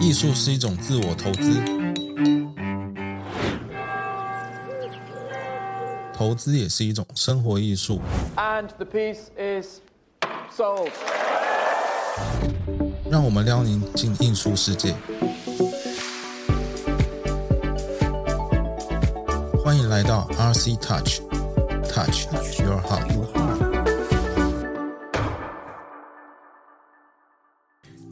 艺术是一种自我投资，投资也是一种生活艺术。And the piece is sold. 让我们撩您进艺术世界。欢迎来到 RC Touch，Touch Your Heart。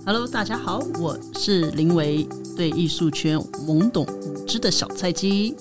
Hello，大家好，我是林维，对艺术圈懵懂无知的小菜鸡。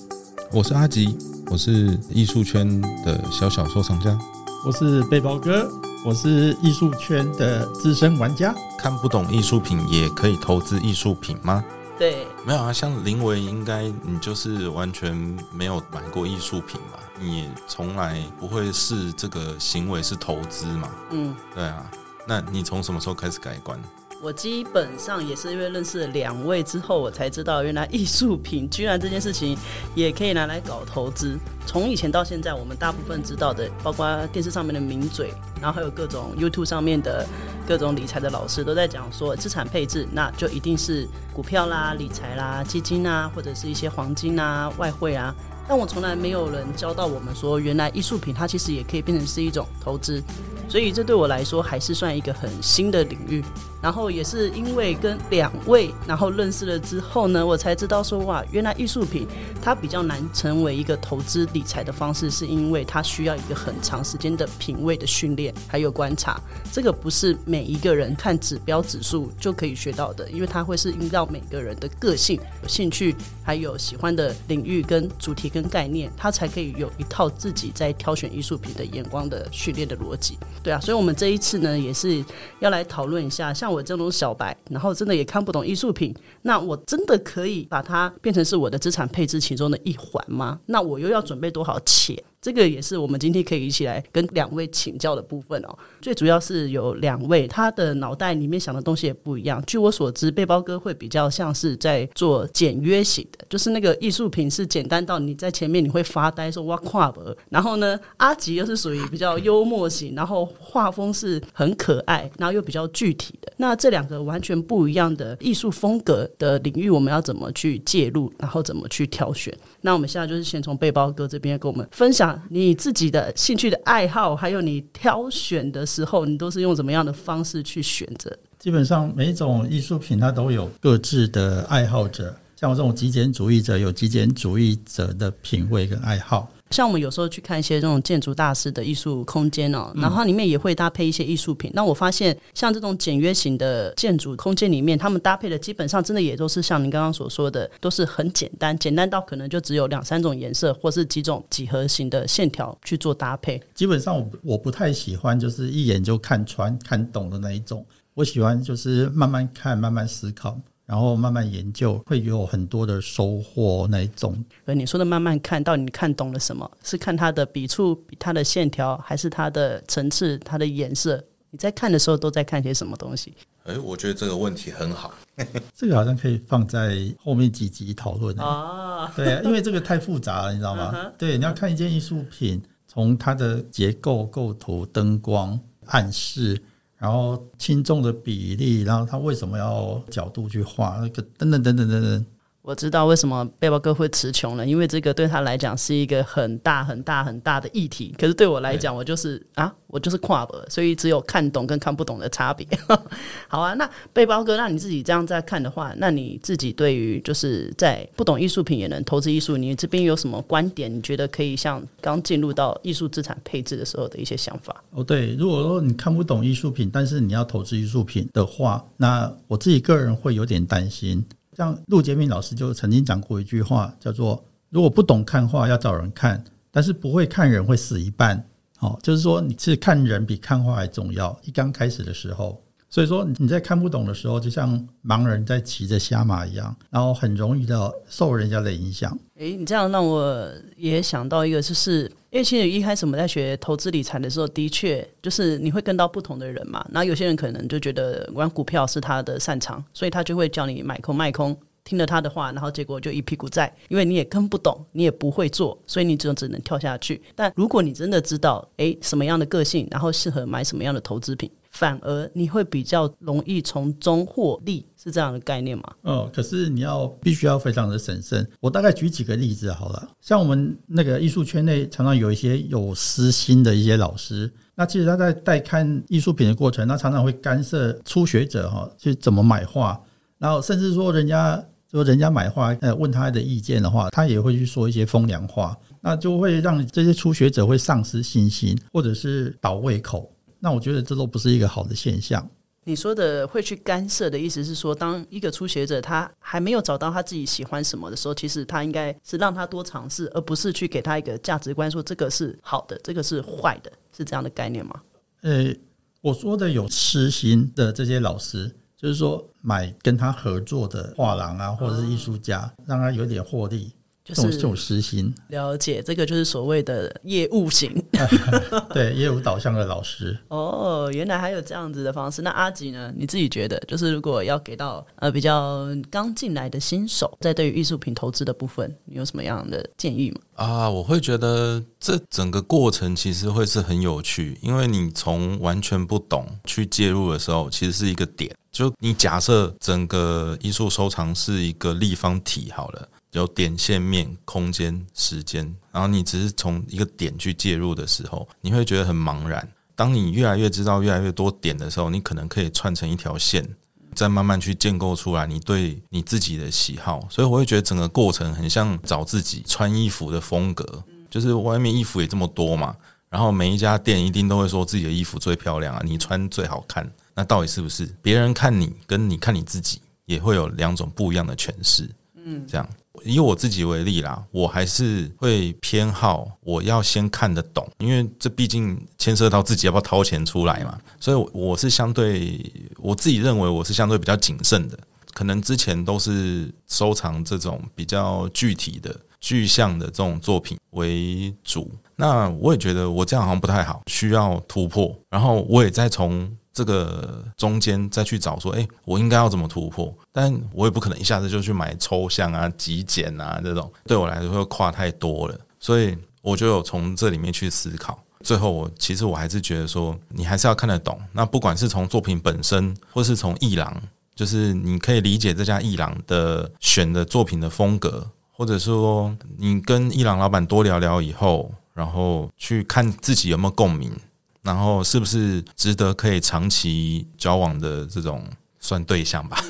我是阿吉，我是艺术圈的小小收藏家。我是背包哥，我是艺术圈的资深玩家。看不懂艺术品也可以投资艺术品吗？对，没有啊，像林维应该你就是完全没有买过艺术品嘛，你也从来不会视这个行为是投资嘛。嗯，对啊，那你从什么时候开始改观？我基本上也是因为认识了两位之后，我才知道原来艺术品居然这件事情也可以拿来搞投资。从以前到现在，我们大部分知道的，包括电视上面的名嘴，然后还有各种 YouTube 上面的各种理财的老师都在讲说，资产配置那就一定是股票啦、理财啦、基金啊，或者是一些黄金啊、外汇啊。但我从来没有人教到我们说，原来艺术品它其实也可以变成是一种投资。所以这对我来说还是算一个很新的领域。然后也是因为跟两位然后认识了之后呢，我才知道说哇，原来艺术品它比较难成为一个投资理财的方式，是因为它需要一个很长时间的品味的训练还有观察。这个不是每一个人看指标指数就可以学到的，因为它会是依照每个人的个性、兴趣还有喜欢的领域跟主题跟概念，它才可以有一套自己在挑选艺术品的眼光的训练的逻辑。对啊，所以我们这一次呢，也是要来讨论一下，像我这种小白，然后真的也看不懂艺术品，那我真的可以把它变成是我的资产配置其中的一环吗？那我又要准备多少钱？这个也是我们今天可以一起来跟两位请教的部分哦。最主要是有两位，他的脑袋里面想的东西也不一样。据我所知，背包哥会比较像是在做简约型的，就是那个艺术品是简单到你在前面你会发呆说哇跨博，然后呢，阿吉又是属于比较幽默型，然后画风是很可爱，然后又比较具体的。那这两个完全不一样的艺术风格的领域，我们要怎么去介入，然后怎么去挑选？那我们现在就是先从背包哥这边跟我们分享你自己的兴趣的爱好，还有你挑选的时候，你都是用怎么样的方式去选择？基本上每一种艺术品它都有各自的爱好者，像我这种极简主义者有极简主义者的品味跟爱好。像我们有时候去看一些这种建筑大师的艺术空间哦，然后它里面也会搭配一些艺术品。那我发现，像这种简约型的建筑空间里面，他们搭配的基本上真的也都是像您刚刚所说的，都是很简单，简单到可能就只有两三种颜色，或是几种几何型的线条去做搭配。基本上我我不太喜欢就是一眼就看穿看懂的那一种，我喜欢就是慢慢看、慢慢思考，然后慢慢研究，会有很多的收获那一种。而你说的慢慢看，到底你看懂了什么？是看它的笔触、它的线条，还是它的层次、它的颜色？你在看的时候都在看些什么东西？哎，我觉得这个问题很好。这个好像可以放在后面几集讨论。哦，对啊，因为这个太复杂了，你知道吗？对，你要看一件艺术品，从它的结构、构图、灯光、暗示，然后轻重的比例，然后他为什么要角度去画那个等等等等等等。我知道为什么背包哥会词穷了，因为这个对他来讲是一个很大很大很大的议题。可是对我来讲，我就是啊，我就是跨博，所以只有看懂跟看不懂的差别。好啊，那背包哥，那你自己这样在看的话，那你自己对于就是在不懂艺术品也能投资艺术，你这边有什么观点？你觉得可以像刚进入到艺术资产配置的时候的一些想法？哦，对，如果说你看不懂艺术品，但是你要投资艺术品的话，那我自己个人会有点担心。像陆杰明老师就曾经讲过一句话，叫做“如果不懂看画，要找人看；但是不会看人，会死一半。”哦，就是说你是看人比看画还重要。一刚开始的时候，所以说你在看不懂的时候，就像盲人在骑着瞎马一样，然后很容易的受人家的影响。诶，你这样让我也想到一个，就是因为其实一开始我们在学投资理财的时候，的确就是你会跟到不同的人嘛。然后有些人可能就觉得玩股票是他的擅长，所以他就会叫你买空卖空。听了他的话，然后结果就一屁股债，因为你也跟不懂，你也不会做，所以你只只能跳下去。但如果你真的知道，诶什么样的个性，然后适合买什么样的投资品，反而你会比较容易从中获利，是这样的概念吗？哦，可是你要必须要非常的审慎。我大概举几个例子好了，像我们那个艺术圈内常常有一些有私心的一些老师，那其实他在带看艺术品的过程，他常常会干涉初学者哈去怎么买画，然后甚至说人家说人家买画呃问他的意见的话，他也会去说一些风凉话，那就会让这些初学者会丧失信心，或者是倒胃口。那我觉得这都不是一个好的现象。你说的会去干涉的意思是说，当一个初学者他还没有找到他自己喜欢什么的时候，其实他应该是让他多尝试，而不是去给他一个价值观，说这个是好的，这个是坏的，是这样的概念吗？呃，我说的有私心的这些老师，就是说买跟他合作的画廊啊，或者是艺术家，让他有点获利。就是这种私心，了解这个就是所谓的业务型，对业务导向的老师。哦，原来还有这样子的方式。那阿吉呢？你自己觉得，就是如果要给到呃比较刚进来的新手，在对于艺术品投资的部分，你有什么样的建议吗？啊，我会觉得这整个过程其实会是很有趣，因为你从完全不懂去介入的时候，其实是一个点。就你假设整个艺术收藏是一个立方体，好了。有点、线、面、空间、时间，然后你只是从一个点去介入的时候，你会觉得很茫然。当你越来越知道越来越多点的时候，你可能可以串成一条线，再慢慢去建构出来你对你自己的喜好。所以我会觉得整个过程很像找自己穿衣服的风格，就是外面衣服也这么多嘛，然后每一家店一定都会说自己的衣服最漂亮啊，你穿最好看。那到底是不是？别人看你跟你看你自己也会有两种不一样的诠释。嗯，这样。以我自己为例啦，我还是会偏好我要先看得懂，因为这毕竟牵涉到自己要不要掏钱出来嘛，所以我是相对我自己认为我是相对比较谨慎的，可能之前都是收藏这种比较具体的、具象的这种作品为主。那我也觉得我这样好像不太好，需要突破，然后我也在从。这个中间再去找说，哎，我应该要怎么突破？但我也不可能一下子就去买抽象啊、极简啊这种，对我来说会跨太多了。所以我就有从这里面去思考。最后，我其实我还是觉得说，你还是要看得懂。那不管是从作品本身，或是从艺廊，就是你可以理解这家艺廊的选的作品的风格，或者说你跟艺廊老板多聊聊以后，然后去看自己有没有共鸣。然后是不是值得可以长期交往的这种算对象吧？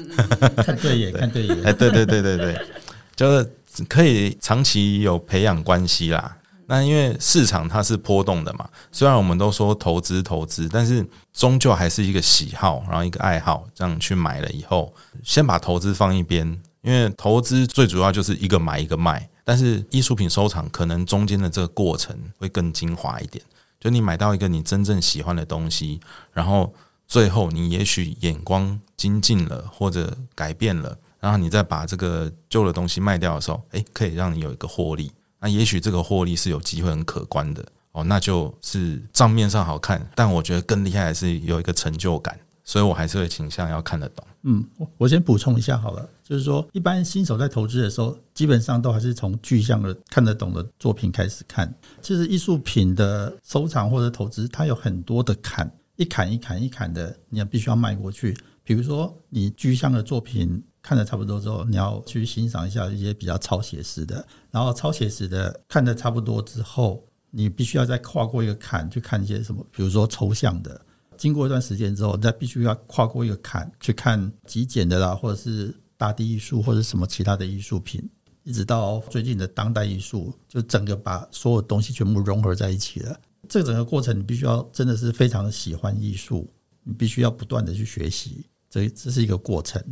看对眼，看对眼。哎，对对对对对，就是可以长期有培养关系啦。那因为市场它是波动的嘛，虽然我们都说投资投资，但是终究还是一个喜好，然后一个爱好，这样去买了以后，先把投资放一边，因为投资最主要就是一个买一个卖，但是艺术品收藏可能中间的这个过程会更精华一点。就你买到一个你真正喜欢的东西，然后最后你也许眼光精进了或者改变了，然后你再把这个旧的东西卖掉的时候，诶，可以让你有一个获利。那也许这个获利是有机会很可观的哦，那就是账面上好看，但我觉得更厉害的是有一个成就感。所以我还是会倾向要看得懂。嗯，我我先补充一下好了，就是说，一般新手在投资的时候，基本上都还是从具象的看得懂的作品开始看。其实艺术品的收藏或者投资，它有很多的坎，一坎一坎一坎的，你要必须要迈过去。比如说，你具象的作品看的差不多之后，你要去欣赏一下一些比较超写实的，然后超写实的看的差不多之后，你必须要再跨过一个坎去看一些什么，比如说抽象的。经过一段时间之后，再必须要跨过一个坎去看极简的啦，或者是大地艺术，或者什么其他的艺术品，一直到最近的当代艺术，就整个把所有东西全部融合在一起了。这整个过程，你必须要真的是非常的喜欢艺术，你必须要不断的去学习，这这是一个过程。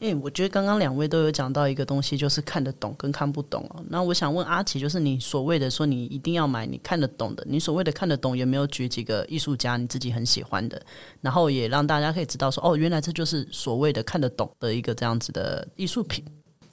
哎，我觉得刚刚两位都有讲到一个东西，就是看得懂跟看不懂哦。那我想问阿奇，就是你所谓的说你一定要买你看得懂的，你所谓的看得懂有没有举几个艺术家你自己很喜欢的，然后也让大家可以知道说，哦，原来这就是所谓的看得懂的一个这样子的艺术品。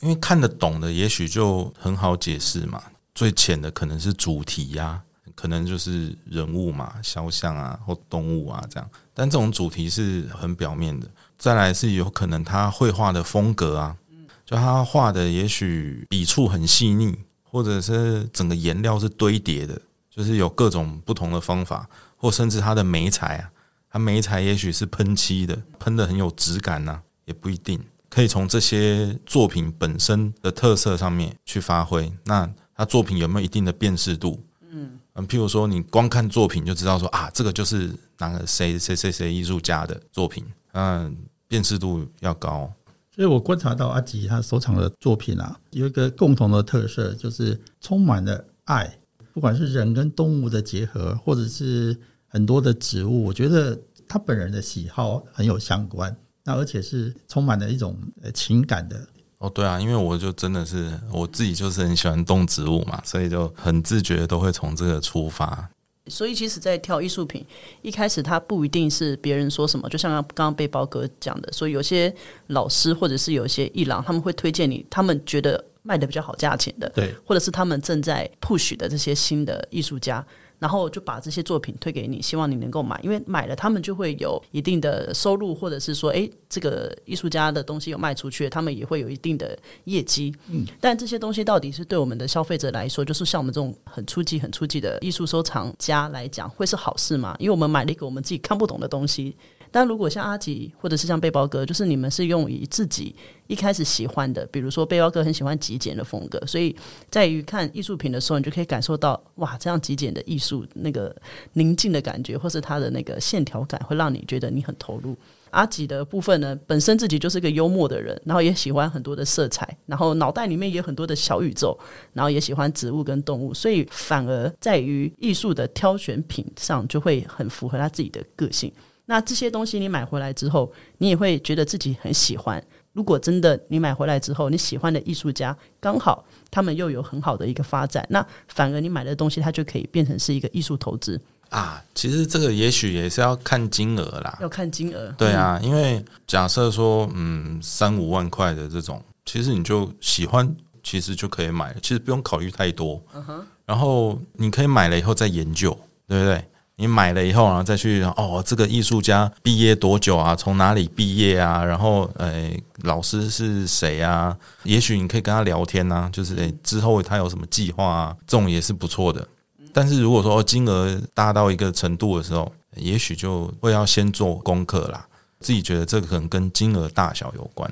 因为看得懂的，也许就很好解释嘛。最浅的可能是主题呀，可能就是人物嘛，肖像啊或动物啊这样。但这种主题是很表面的。再来是有可能他绘画的风格啊，就他画的也许笔触很细腻，或者是整个颜料是堆叠的，就是有各种不同的方法，或甚至他的眉材啊，他眉材也许是喷漆的，喷的很有质感呐、也不一定。可以从这些作品本身的特色上面去发挥。那他作品有没有一定的辨识度？嗯嗯，譬如说你光看作品就知道说啊，这个就是哪个谁谁谁谁艺术家的作品，嗯，辨识度要高。所以我观察到阿吉他收藏的作品啊，有一个共同的特色，就是充满了爱，不管是人跟动物的结合，或者是很多的植物，我觉得他本人的喜好很有相关。那而且是充满了一种呃情感的，哦，对啊，因为我就真的是我自己就是很喜欢动植物嘛，所以就很自觉都会从这个出发。所以其实，在挑艺术品一开始，它不一定是别人说什么，就像刚刚背包哥讲的，所以有些老师或者是有些艺廊，他们会推荐你，他们觉得卖的比较好价钱的，对，或者是他们正在 push 的这些新的艺术家。然后就把这些作品推给你，希望你能够买，因为买了他们就会有一定的收入，或者是说，诶，这个艺术家的东西有卖出去，他们也会有一定的业绩。嗯，但这些东西到底是对我们的消费者来说，就是像我们这种很初级、很初级的艺术收藏家来讲，会是好事吗？因为我们买了一个我们自己看不懂的东西。但如果像阿吉或者是像背包哥，就是你们是用以自己一开始喜欢的，比如说背包哥很喜欢极简的风格，所以在于看艺术品的时候，你就可以感受到哇，这样极简的艺术那个宁静的感觉，或是它的那个线条感，会让你觉得你很投入。阿吉的部分呢，本身自己就是个幽默的人，然后也喜欢很多的色彩，然后脑袋里面也有很多的小宇宙，然后也喜欢植物跟动物，所以反而在于艺术的挑选品上，就会很符合他自己的个性。那这些东西你买回来之后，你也会觉得自己很喜欢。如果真的你买回来之后，你喜欢的艺术家刚好他们又有很好的一个发展，那反而你买的东西它就可以变成是一个艺术投资。啊，其实这个也许也是要看金额啦。要看金额，对啊，因为假设说，嗯，三五万块的这种，其实你就喜欢，其实就可以买，其实不用考虑太多。嗯哼。然后你可以买了以后再研究，对不对？你买了以后，然后再去哦，这个艺术家毕业多久啊？从哪里毕业啊？然后，诶，老师是谁啊？也许你可以跟他聊天呐，就是诶，之后他有什么计划啊？这种也是不错的。但是如果说金额大到一个程度的时候，也许就会要先做功课啦。自己觉得这个可能跟金额大小有关。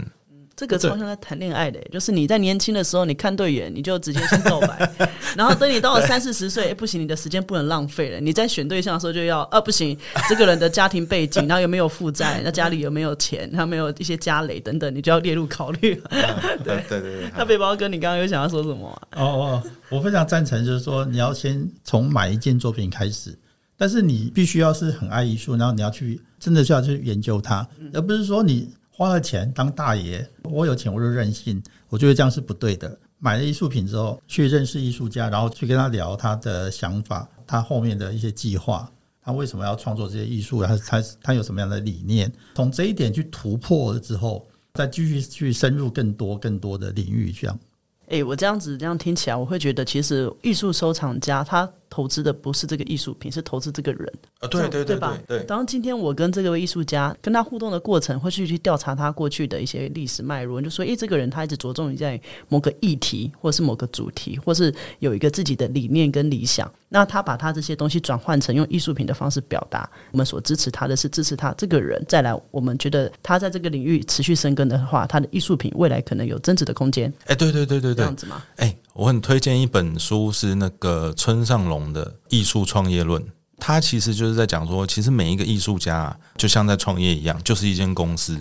这个超像在谈恋爱的，就是你在年轻的时候，你看对眼，你就直接先告白，然后等你到了三四十岁，不行，你的时间不能浪费了。你在选对象的时候就要，啊，不行，这个人的家庭背景，然后有没有负债，那家里有没有钱，他没有一些家累等等，你就要列入考虑。对对对对。那背包哥，你刚刚有想要说什么？哦哦，我非常赞成，就是说你要先从买一件作品开始，但是你必须要是很爱艺术，然后你要去真的需要去研究它，而不是说你。花了钱当大爷，我有钱我就任性，我觉得这样是不对的。买了艺术品之后，去认识艺术家，然后去跟他聊他的想法，他后面的一些计划，他为什么要创作这些艺术，他他他有什么样的理念？从这一点去突破了之后，再继续去深入更多更多的领域，这样。哎，我这样子这样听起来，我会觉得其实艺术收藏家他。投资的不是这个艺术品，是投资这个人啊，对对对吧？对。当今天我跟这个艺术家跟他互动的过程，会去去调查他过去的一些历史脉络，就说：诶，这个人他一直着重于在某个议题，或是某个主题，或是有一个自己的理念跟理想。那他把他这些东西转换成用艺术品的方式表达，我们所支持他的是支持他这个人。再来，我们觉得他在这个领域持续生根的话，他的艺术品未来可能有增值的空间。哎，对对对对对，这样子吗？哎。我很推荐一本书，是那个村上隆的《艺术创业论》。他其实就是在讲说，其实每一个艺术家就像在创业一样，就是一间公司。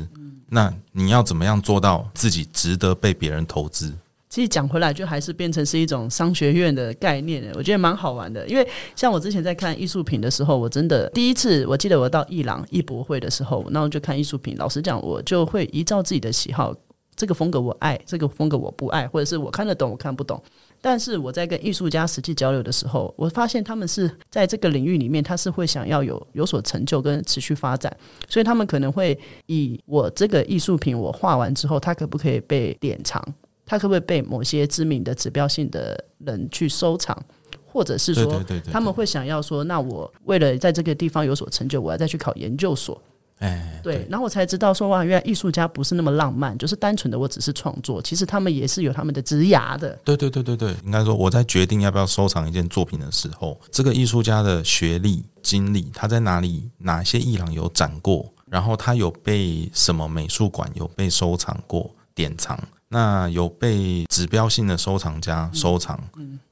那你要怎么样做到自己值得被别人投资？其实讲回来，就还是变成是一种商学院的概念。我觉得蛮好玩的，因为像我之前在看艺术品的时候，我真的第一次，我记得我到艺廊艺博会的时候，那我就看艺术品。老实讲，我就会依照自己的喜好。这个风格我爱，这个风格我不爱，或者是我看得懂，我看不懂。但是我在跟艺术家实际交流的时候，我发现他们是在这个领域里面，他是会想要有有所成就跟持续发展，所以他们可能会以我这个艺术品我画完之后，它可不可以被典藏？它可不可以被某些知名的指标性的人去收藏？或者是说，他们会想要说，那我为了在这个地方有所成就，我要再去考研究所。哎，对，然后我才知道说哇，原来艺术家不是那么浪漫，就是单纯的我只是创作，其实他们也是有他们的职涯的。对对对对对，应该说我在决定要不要收藏一件作品的时候，这个艺术家的学历、经历，他在哪里、哪些艺廊有展过，然后他有被什么美术馆有被收藏过、典藏，那有被指标性的收藏家收藏，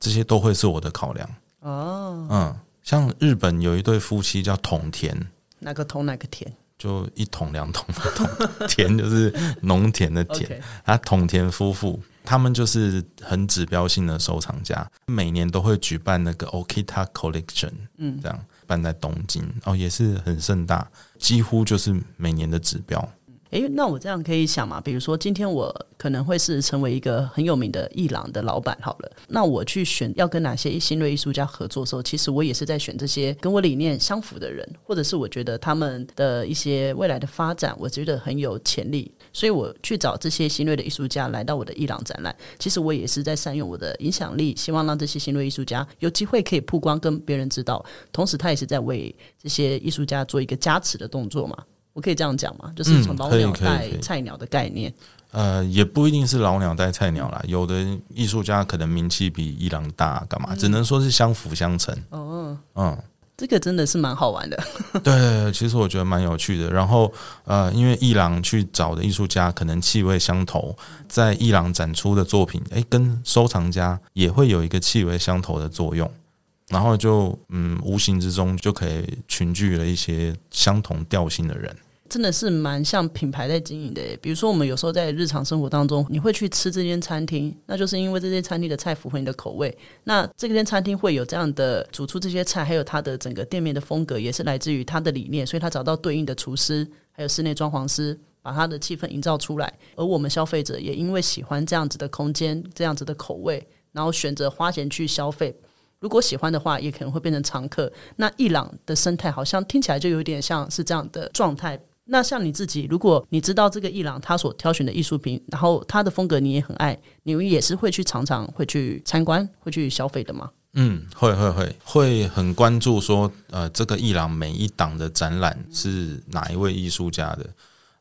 这些都会是我的考量。哦，嗯，像日本有一对夫妻叫桶田，哪个桶哪个田就一桶两桶的 桶，田就是农田的田。啊，桶田夫妇他们就是很指标性的收藏家，每年都会举办那个 Okita Collection，嗯，这样办在东京哦，也是很盛大，几乎就是每年的指标。诶，那我这样可以想嘛？比如说，今天我可能会是成为一个很有名的艺廊的老板，好了，那我去选要跟哪些新锐艺术家合作的时候，其实我也是在选这些跟我理念相符的人，或者是我觉得他们的一些未来的发展，我觉得很有潜力，所以我去找这些新锐的艺术家来到我的艺廊展览。其实我也是在善用我的影响力，希望让这些新锐艺术家有机会可以曝光，跟别人知道。同时，他也是在为这些艺术家做一个加持的动作嘛。我可以这样讲吗？就是从老鸟带菜鸟的概念。呃，也不一定是老鸟带菜鸟啦，有的艺术家可能名气比伊朗大，干嘛？只能说是相辅相成。哦，嗯，这个真的是蛮好玩的。对对对，其实我觉得蛮有趣的。然后呃，因为伊朗去找的艺术家可能气味相投，在伊朗展出的作品，诶，跟收藏家也会有一个气味相投的作用。然后就嗯，无形之中就可以群聚了一些相同调性的人。真的是蛮像品牌在经营的。比如说，我们有时候在日常生活当中，你会去吃这间餐厅，那就是因为这间餐厅的菜符合你的口味。那这间餐厅会有这样的煮出这些菜，还有它的整个店面的风格，也是来自于它的理念，所以他找到对应的厨师，还有室内装潢师，把它的气氛营造出来。而我们消费者也因为喜欢这样子的空间、这样子的口味，然后选择花钱去消费。如果喜欢的话，也可能会变成常客。那伊朗的生态好像听起来就有点像是这样的状态。那像你自己，如果你知道这个伊朗他所挑选的艺术品，然后他的风格你也很爱，你也是会去常常会去参观、会去消费的吗？嗯，会会会会很关注说，呃，这个伊朗每一档的展览是哪一位艺术家的。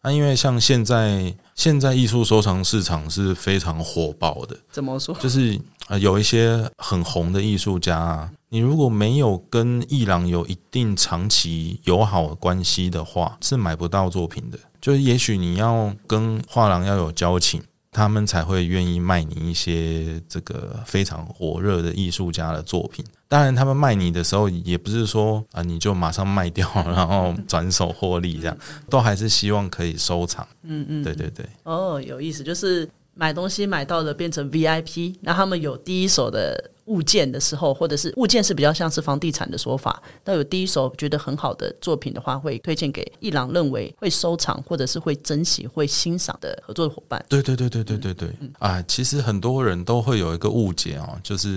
啊，因为像现在现在艺术收藏市场是非常火爆的，怎么说？就是呃有一些很红的艺术家啊，你如果没有跟艺廊有一定长期友好关系的话，是买不到作品的。就是也许你要跟画廊要有交情，他们才会愿意卖你一些这个非常火热的艺术家的作品。当然，他们卖你的时候，也不是说啊你就马上卖掉，然后转手获利，这样都还是希望可以收藏。嗯嗯，对对对。哦，有意思，就是买东西买到的变成 VIP，那他们有第一手的物件的时候，或者是物件是比较像是房地产的说法，那有第一手觉得很好的作品的话，会推荐给一郎认为会收藏或者是会珍惜、会欣赏的合作伙伴。对对对对对对对，啊，其实很多人都会有一个误解哦，就是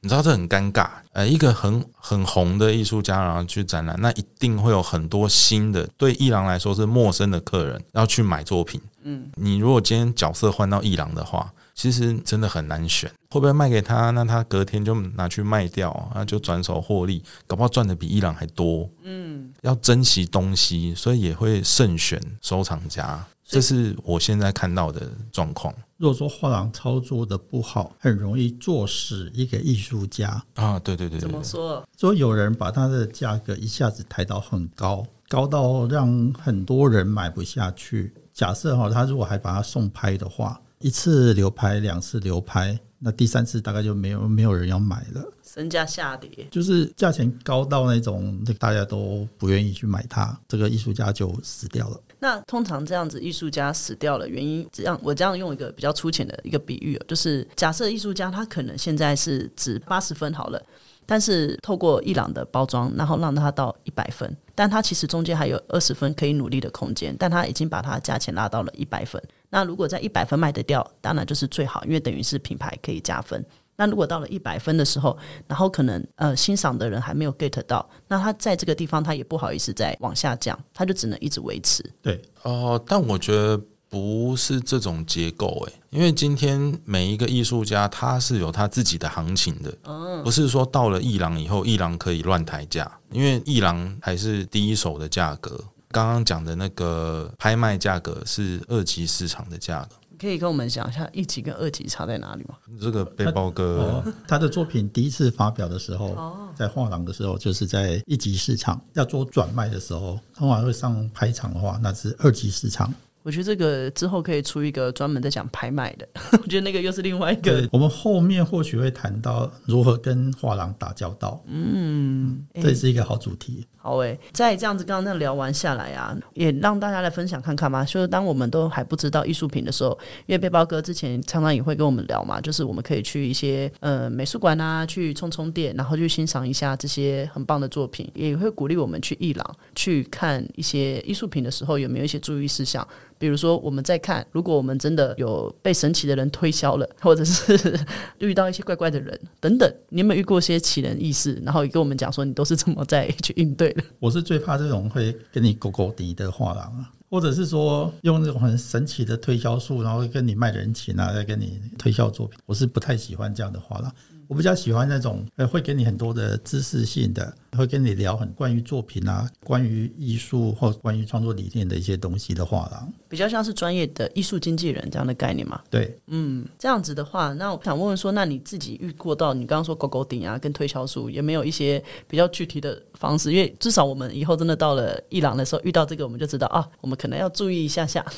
你知道这很尴尬，呃，一个很很红的艺术家，然后去展览，那一定会有很多新的对一郎来说是陌生的客人要去买作品。嗯，你如果今天角色换到一郎的话，其实真的很难选，会不会卖给他？那他隔天就拿去卖掉，那就转手获利，搞不好赚的比伊朗还多。嗯，要珍惜东西，所以也会慎选收藏家，这是我现在看到的状况如果说画廊操作的不好，很容易坐死一个艺术家。啊！对对对对怎么，说？说有人把它的价格一下子抬到很高，高到让很多人买不下去。假设哈，他如果还把它送拍的话，一次流拍，两次流拍，那第三次大概就没有没有人要买了。身价下跌，就是价钱高到那种，那大家都不愿意去买它，这个艺术家就死掉了。那通常这样子，艺术家死掉了，原因这样，我这样用一个比较粗浅的一个比喻哦，就是假设艺术家他可能现在是值八十分好了，但是透过伊朗的包装，然后让它到一百分，但它其实中间还有二十分可以努力的空间，但它已经把它价钱拉到了一百分。那如果在一百分卖得掉，当然就是最好，因为等于是品牌可以加分。那如果到了一百分的时候，然后可能呃欣赏的人还没有 get 到，那他在这个地方他也不好意思再往下降，他就只能一直维持。对，哦、但我觉得不是这种结构诶，因为今天每一个艺术家他是有他自己的行情的，不是说到了艺廊以后，艺廊可以乱抬价，因为艺廊还是第一手的价格。刚刚讲的那个拍卖价格是二级市场的价格。可以跟我们讲一下一级跟二级差在哪里吗？这个背包哥哦，他的作品第一次发表的时候，哦在画廊的时候，就是在一级市场要做转卖的时候，通常会上拍场的话，那是二级市场。我觉得这个之后可以出一个专门在讲拍卖的，我觉得那个又是另外一个，我们后面或许会谈到如何跟画廊打交道，嗯，诶这也是一个好主题。好诶，在这样子刚刚那聊完下来啊，也让大家来分享看看嘛。就是当我们都还不知道艺术品的时候，因为背包哥之前常常也会跟我们聊嘛，就是我们可以去一些呃美术馆啊，去充充电，然后去欣赏一下这些很棒的作品，也会鼓励我们去艺廊去看一些艺术品的时候有没有一些注意事项。比如说，我们在看，如果我们真的有被神奇的人推销了，或者是 遇到一些怪怪的人等等，你有没有遇过一些奇人异事？然后跟我们讲说，你都是怎么在去应对的？我是最怕这种会跟你勾勾敌的画廊啊，或者是说用那种很神奇的推销术，然后跟你卖人情啊，再跟你推销作品，我是不太喜欢这样的画廊。我比较喜欢那种呃，会给你很多的知识性的，会跟你聊很关于作品啊、关于艺术或关于创作理念的一些东西的话啦。比较像是专业的艺术经纪人这样的概念嘛。对，嗯，这样子的话，那我想问问说，那你自己遇过到你刚刚说狗狗顶啊，跟推销术，有没有一些比较具体的方式？因为至少我们以后真的到了伊朗的时候，遇到这个我们就知道啊，我们可能要注意一下下。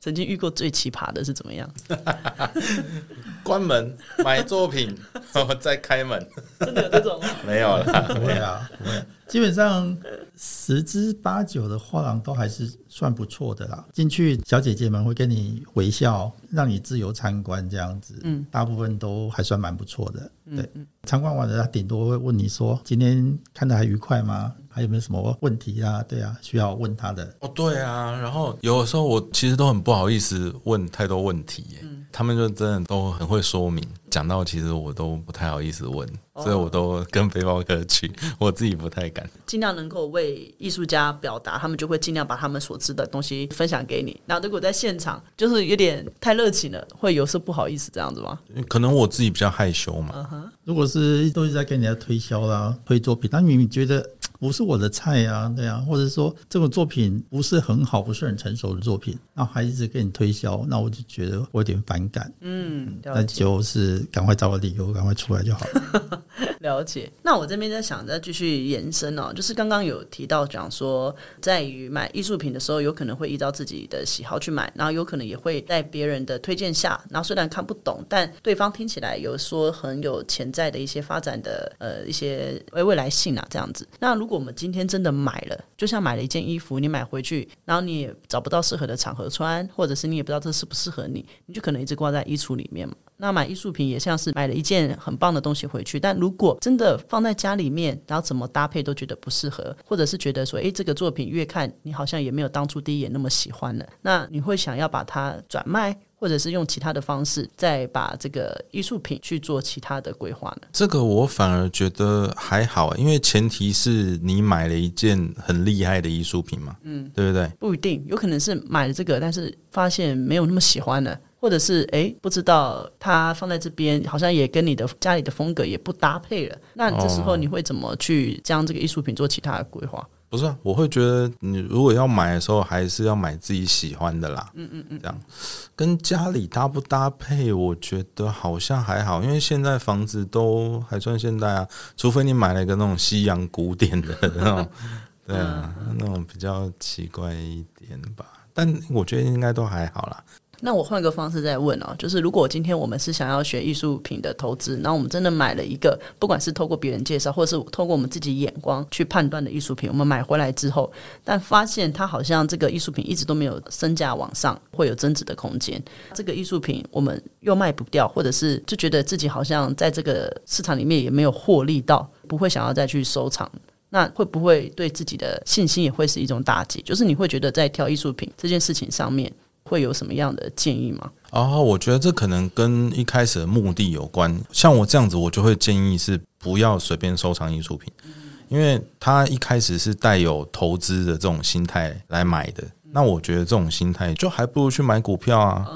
曾经遇过最奇葩的是怎么样？关门买作品，然后再开门，真的有这种？没有啦。不会啊，不会。基本上十之八九的画廊都还是算不错的啦。进去，小姐姐们会跟你微笑，让你自由参观这样子。嗯，大部分都还算蛮不错的。对，参观完了，他顶多会问你说：“今天看的还愉快吗？还有没有什么问题啊？”对啊，需要问他的。哦，对啊，然后有的时候我其实都很不好意思问太多问题耶，他们就真的都很会说明，讲到其实我都不太好意思问，所以我都跟背包客去，我自己不太敢。尽量能够为艺术家表达，他们就会尽量把他们所知的东西分享给你。那如果在现场就是有点太热情了，会有时候不好意思这样子吗？可能我自己比较害羞嘛，如果是都是在跟人家推销啦、推作品，他明明觉得不是我的菜啊，对啊，或者说这个作品不是很好、不是很成熟的作品，然后还一直给你推销，那我就觉得我有点反感。嗯，了那。就是赶快找个理由，赶快出来就好了。了解。那我这边在想，再继续延伸哦，就是刚刚有提到讲说，在于买艺术品的时候，有可能会依照自己的喜好去买，然后有可能也会在别人的推荐下，然后虽然看不懂，但对方听起来有说很有潜在的一些发展的呃一些未未来性啊这样子。那如如果我们今天真的买了，就像买了一件衣服，你买回去，然后你也找不到适合的场合穿，或者是你也不知道这适不适合你，你就可能一直挂在衣橱里面嘛。那买艺术品也像是买了一件很棒的东西回去，但如果真的放在家里面，然后怎么搭配都觉得不适合，或者是觉得说，诶，这个作品越看你好像也没有当初第一眼那么喜欢了，那你会想要把它转卖，或者是用其他的方式再把这个艺术品去做其他的规划呢？这个我反而觉得还好，因为前提是你买了一件很厉害的艺术品嘛，嗯，对不对？不一定，有可能是买了这个，但是发现没有那么喜欢了。或者是诶，不知道它放在这边，好像也跟你的家里的风格也不搭配了。那这时候你会怎么去将这个艺术品做其他的规划？不是啊，我会觉得你如果要买的时候，还是要买自己喜欢的啦。嗯嗯嗯，这样跟家里搭不搭配，我觉得好像还好，因为现在房子都还算现代啊，除非你买了一个那种西洋古典的那种，对啊，那种比较奇怪一点吧。但我觉得应该都还好啦。那我换个方式再问哦，就是如果今天我们是想要学艺术品的投资，然后我们真的买了一个，不管是透过别人介绍，或是透过我们自己眼光去判断的艺术品，我们买回来之后，但发现它好像这个艺术品一直都没有身价往上，会有增值的空间。这个艺术品我们又卖不掉，或者是就觉得自己好像在这个市场里面也没有获利到，不会想要再去收藏。那会不会对自己的信心也会是一种打击？就是你会觉得在挑艺术品这件事情上面。会有什么样的建议吗？哦，我觉得这可能跟一开始的目的有关。像我这样子，我就会建议是不要随便收藏艺术品，因为他一开始是带有投资的这种心态来买的。那我觉得这种心态就还不如去买股票啊。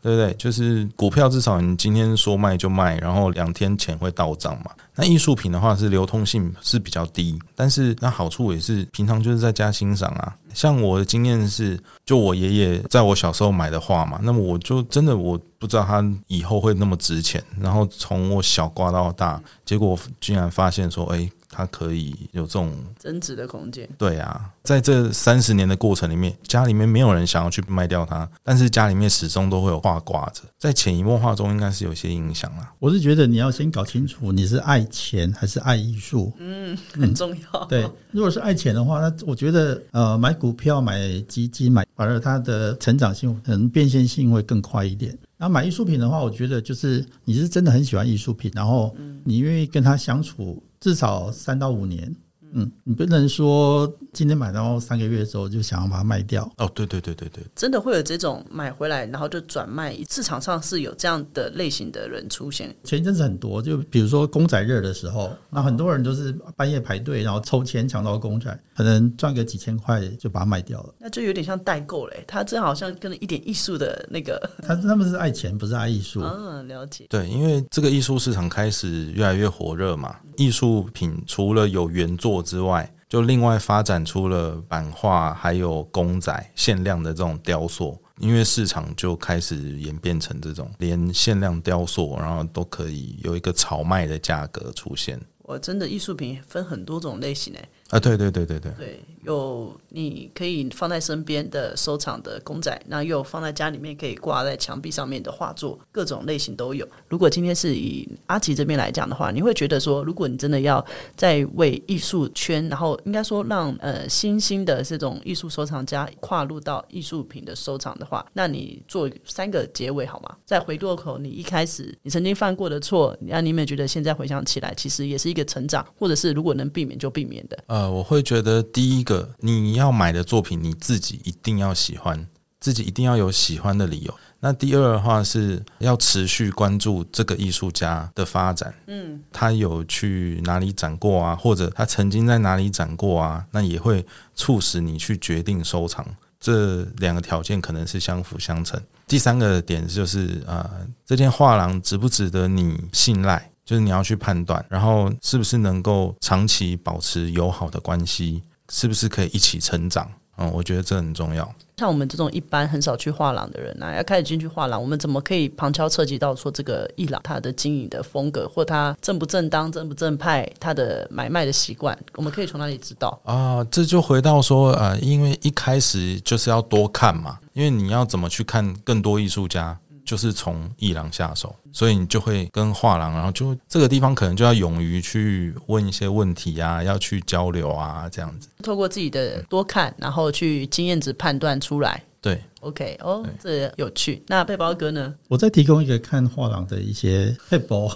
对不对？就是股票至少你今天说卖就卖，然后两天钱会到账嘛。那艺术品的话是流通性是比较低，但是那好处也是平常就是在家欣赏啊。像我的经验是，就我爷爷在我小时候买的画嘛，那么我就真的我不知道他以后会那么值钱，然后从我小挂到大，结果居然发现说，哎。它可以有这种增值的空间。对啊，在这三十年的过程里面，家里面没有人想要去卖掉它，但是家里面始终都会有画挂着，在潜移默化中应该是有些影响啦。我是觉得你要先搞清楚你是爱钱还是爱艺术，嗯，很重要。对，如果是爱钱的话，那我觉得呃，买股票、买基金、买，反而它的成长性可能变现性会更快一点。然后买艺术品的话，我觉得就是你是真的很喜欢艺术品，然后你愿意跟他相处。至少三到五年。嗯，你不能说今天买到三个月之后就想要把它卖掉哦。对对对对对，真的会有这种买回来然后就转卖，市场上是有这样的类型的人出现。前一阵子很多，就比如说公仔热的时候，那很多人都是半夜排队，然后抽签抢到公仔，可能赚个几千块就把它卖掉了。那就有点像代购嘞，他这好像跟一点艺术的那个，他他们是爱钱，不是爱艺术。嗯，了解。对，因为这个艺术市场开始越来越火热嘛，艺术品除了有原作之外。就另外发展出了版画，还有公仔限量的这种雕塑，因为市场就开始演变成这种连限量雕塑，然后都可以有一个炒卖的价格出现。我真的艺术品分很多种类型诶。啊，对对对对对，对，有你可以放在身边的收藏的公仔，那又放在家里面可以挂在墙壁上面的画作，各种类型都有。如果今天是以阿奇这边来讲的话，你会觉得说，如果你真的要在为艺术圈，然后应该说让呃新兴的这种艺术收藏家跨入到艺术品的收藏的话，那你做三个结尾好吗？再回过口，你一开始你曾经犯过的错，那你们觉得现在回想起来，其实也是一个成长，或者是如果能避免就避免的。呃，我会觉得第一个，你要买的作品，你自己一定要喜欢，自己一定要有喜欢的理由。那第二的话是要持续关注这个艺术家的发展，嗯，他有去哪里展过啊，或者他曾经在哪里展过啊，那也会促使你去决定收藏。这两个条件可能是相辅相成。第三个点就是啊，这件画廊值不值得你信赖？就是你要去判断，然后是不是能够长期保持友好的关系，是不是可以一起成长？嗯，我觉得这很重要。像我们这种一般很少去画廊的人呢，要开始进去画廊，我们怎么可以旁敲侧击到说这个艺廊它的经营的风格，或它正不正当、正不正派，它的买卖的习惯，我们可以从哪里知道啊？这就回到说，呃，因为一开始就是要多看嘛，因为你要怎么去看更多艺术家。就是从艺廊下手，所以你就会跟画廊，然后就这个地方可能就要勇于去问一些问题啊，要去交流啊，这样子。透过自己的多看，然后去经验值判断出来。对，OK，哦，这有趣。那背包哥呢？我再提供一个看画廊的一些背包，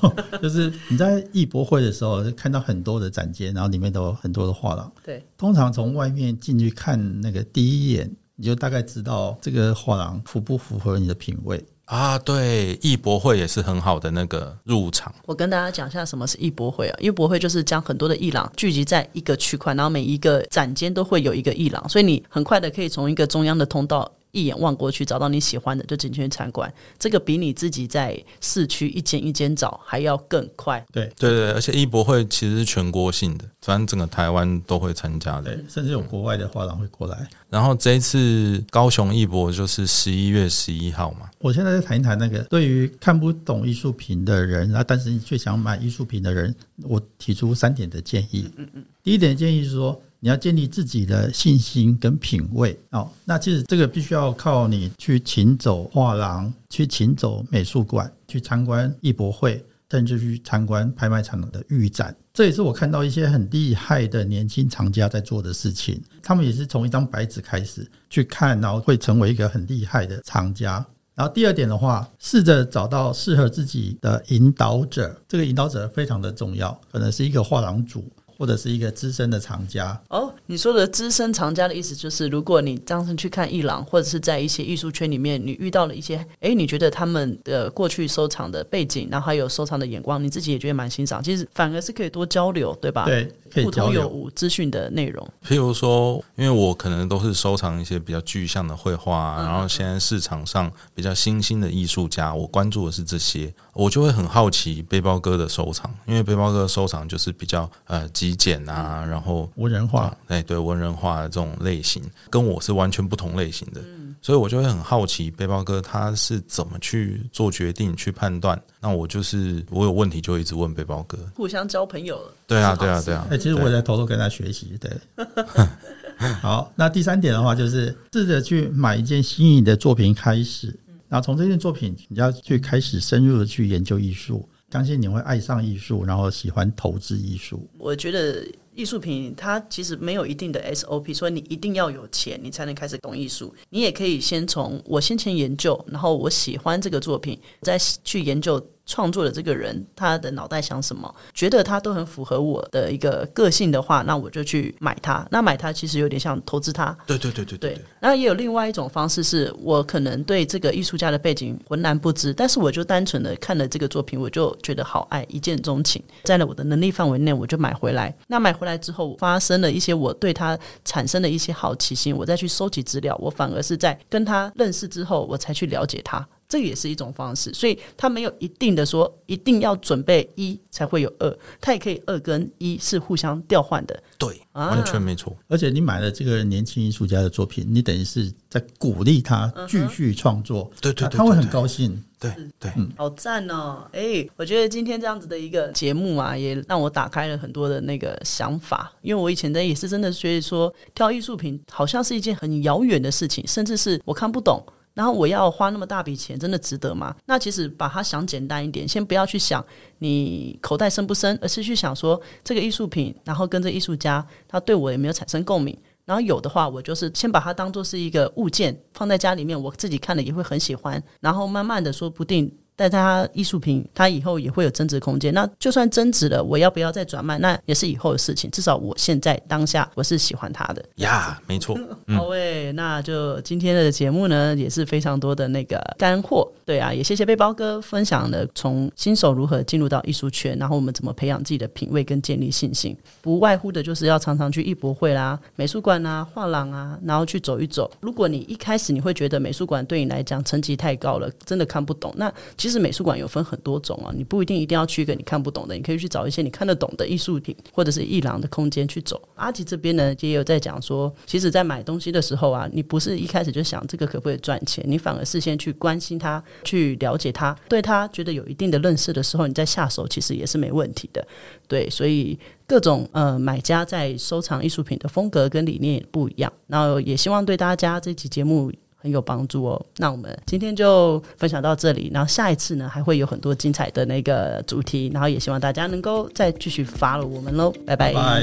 就是你在艺博会的时候看到很多的展间，然后里面都有很多的画廊。对，通常从外面进去看那个第一眼，你就大概知道这个画廊符不符合你的品味。啊，对，艺博会也是很好的那个入场。我跟大家讲一下什么是艺博会啊？艺博会就是将很多的艺廊聚集在一个区块，然后每一个展间都会有一个艺廊，所以你很快的可以从一个中央的通道。一眼望过去，找到你喜欢的就进去参观。这个比你自己在市区一间一间找还要更快。对对对，而且艺博会其实是全国性的，反正整个台湾都会参加的，甚至有国外的画廊会过来。然后这一次高雄艺博就是十一月十一号嘛。我现在在谈一谈那个对于看不懂艺术品的人啊，但是你却想买艺术品的人，我提出三点的建议。嗯嗯，第一点建议是说。你要建立自己的信心跟品味哦，那其实这个必须要靠你去请走画廊，去请走美术馆，去参观艺博会，甚至去参观拍卖场的预展。这也是我看到一些很厉害的年轻藏家在做的事情。他们也是从一张白纸开始去看，然后会成为一个很厉害的藏家。然后第二点的话，试着找到适合自己的引导者，这个引导者非常的重要，可能是一个画廊主。或者是一个资深的藏家。哦，你说的资深藏家的意思就是，如果你当时去看艺廊，或者是在一些艺术圈里面，你遇到了一些，哎，你觉得他们的过去收藏的背景，然后还有收藏的眼光，你自己也觉得蛮欣赏，其实反而是可以多交流，对吧？，对，可以互通有交流。无资讯的内容。譬如说，因为我可能都是收藏一些比较具象的绘画啊，然后现在市场上比较新兴的艺术家，我关注的是这些，我就会很好奇背包哥的收藏，因为背包哥的收藏就是比较呃极简啊，然后文人画啊，哎对文人画的这种类型，跟我是完全不同类型的，所以我就会很好奇背包哥他是怎么去做决定、去判断。那我就是我有问题就一直问背包哥。互相交朋友了。对啊，对啊，对啊。哎、其实我也在偷偷跟他学习。对，好，那第三点的话，就是试着去买一件心仪的作品开始，然后从这件作品，你要去开始深入的去研究艺术，相信你会爱上艺术，然后喜欢投资艺术。我觉得艺术品它其实没有一定的 SOP，所以你一定要有钱，你才能开始懂艺术。你也可以先从我先前研究，然后我喜欢这个作品，再去研究创作的这个人他的脑袋想什么，觉得他都很符合我的一个个性的话，那我就去买它。那买它其实有点像投资它，对对对对对，那也有另外一种方式，是我可能对这个艺术家的背景浑然不知，但是我就单纯的看了这个作品，我就觉得好爱，一见钟情，在了我的能力范围内，我就买回来。那买回来之后，发生了一些我对他产生的一些好奇心，我再去收集资料，我反而是在跟他认识之后，我才去了解他。这也是一种方式，所以他没有一定的说一定要准备一才会有二，他也可以二跟一是互相调换的。对，啊完全没错。而且你买了这个年轻艺术家的作品，你等于是在鼓励他继续创作，对对对他他会很高兴。对对，好赞哦！哎、我觉得今天这样子的一个节目啊，也让我打开了很多的那个想法。因为我以前在也是真的觉得说，挑艺术品好像是一件很遥远的事情，甚至是我看不懂。然后我要花那么大笔钱，真的值得吗？那其实把它想简单一点，先不要去想你口袋深不深，而是去想说这个艺术品，然后跟这艺术家他对我有没有产生共鸣。然后有的话，我就是先把它当做是一个物件放在家里面，我自己看了也会很喜欢。然后慢慢的，说不定但它艺术品它以后也会有增值空间。那就算增值了，我要不要再转卖，那也是以后的事情。至少我现在当下我是喜欢它的。呀，没错。好喂，那就今天的节目呢，也是非常多的那个干货。对啊，也谢谢背包哥分享了从新手如何进入到艺术圈，然后我们怎么培养自己的品味跟建立信心。不外乎的就是要常常去艺博会啦、美术馆啊、画廊啊，然后去走一走。如果你一开始你会觉得美术馆对你来讲层级太高了，真的看不懂，那其实美术馆有分很多种啊，你不一定一定要去一个你看不懂的，你可以去找一些你看得懂的艺术品或者是艺廊的空间去走。阿吉这边呢，也有在讲说，其实，在买东西的时候啊，你不是一开始就想这个可不可以赚钱，你反而事先去关心他，去了解他，对他觉得有一定的认识的时候，你再下手其实也是没问题的。对，所以各种呃买家在收藏艺术品的风格跟理念也不一样。然后也希望对大家这期节目很有帮助哦。那我们今天就分享到这里，然后下一次呢还会有很多精彩的那个主题，然后也希望大家能够再继续 follow 我们喽，拜拜。拜。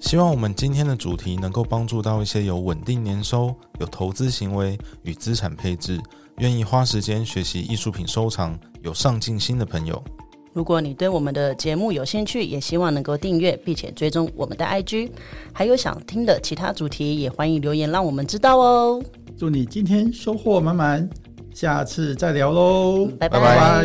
希望我们今天的主题能够帮助到一些有稳定年收、有投资行为与资产配置，愿意花时间学习艺术品收藏、有上进心的朋友。如果你对我们的节目有兴趣，也希望能够订阅并且追踪我们的 IG，还有想听的其他主题，也欢迎留言让我们知道哦。祝你今天收获满满，下次再聊喽，拜拜拜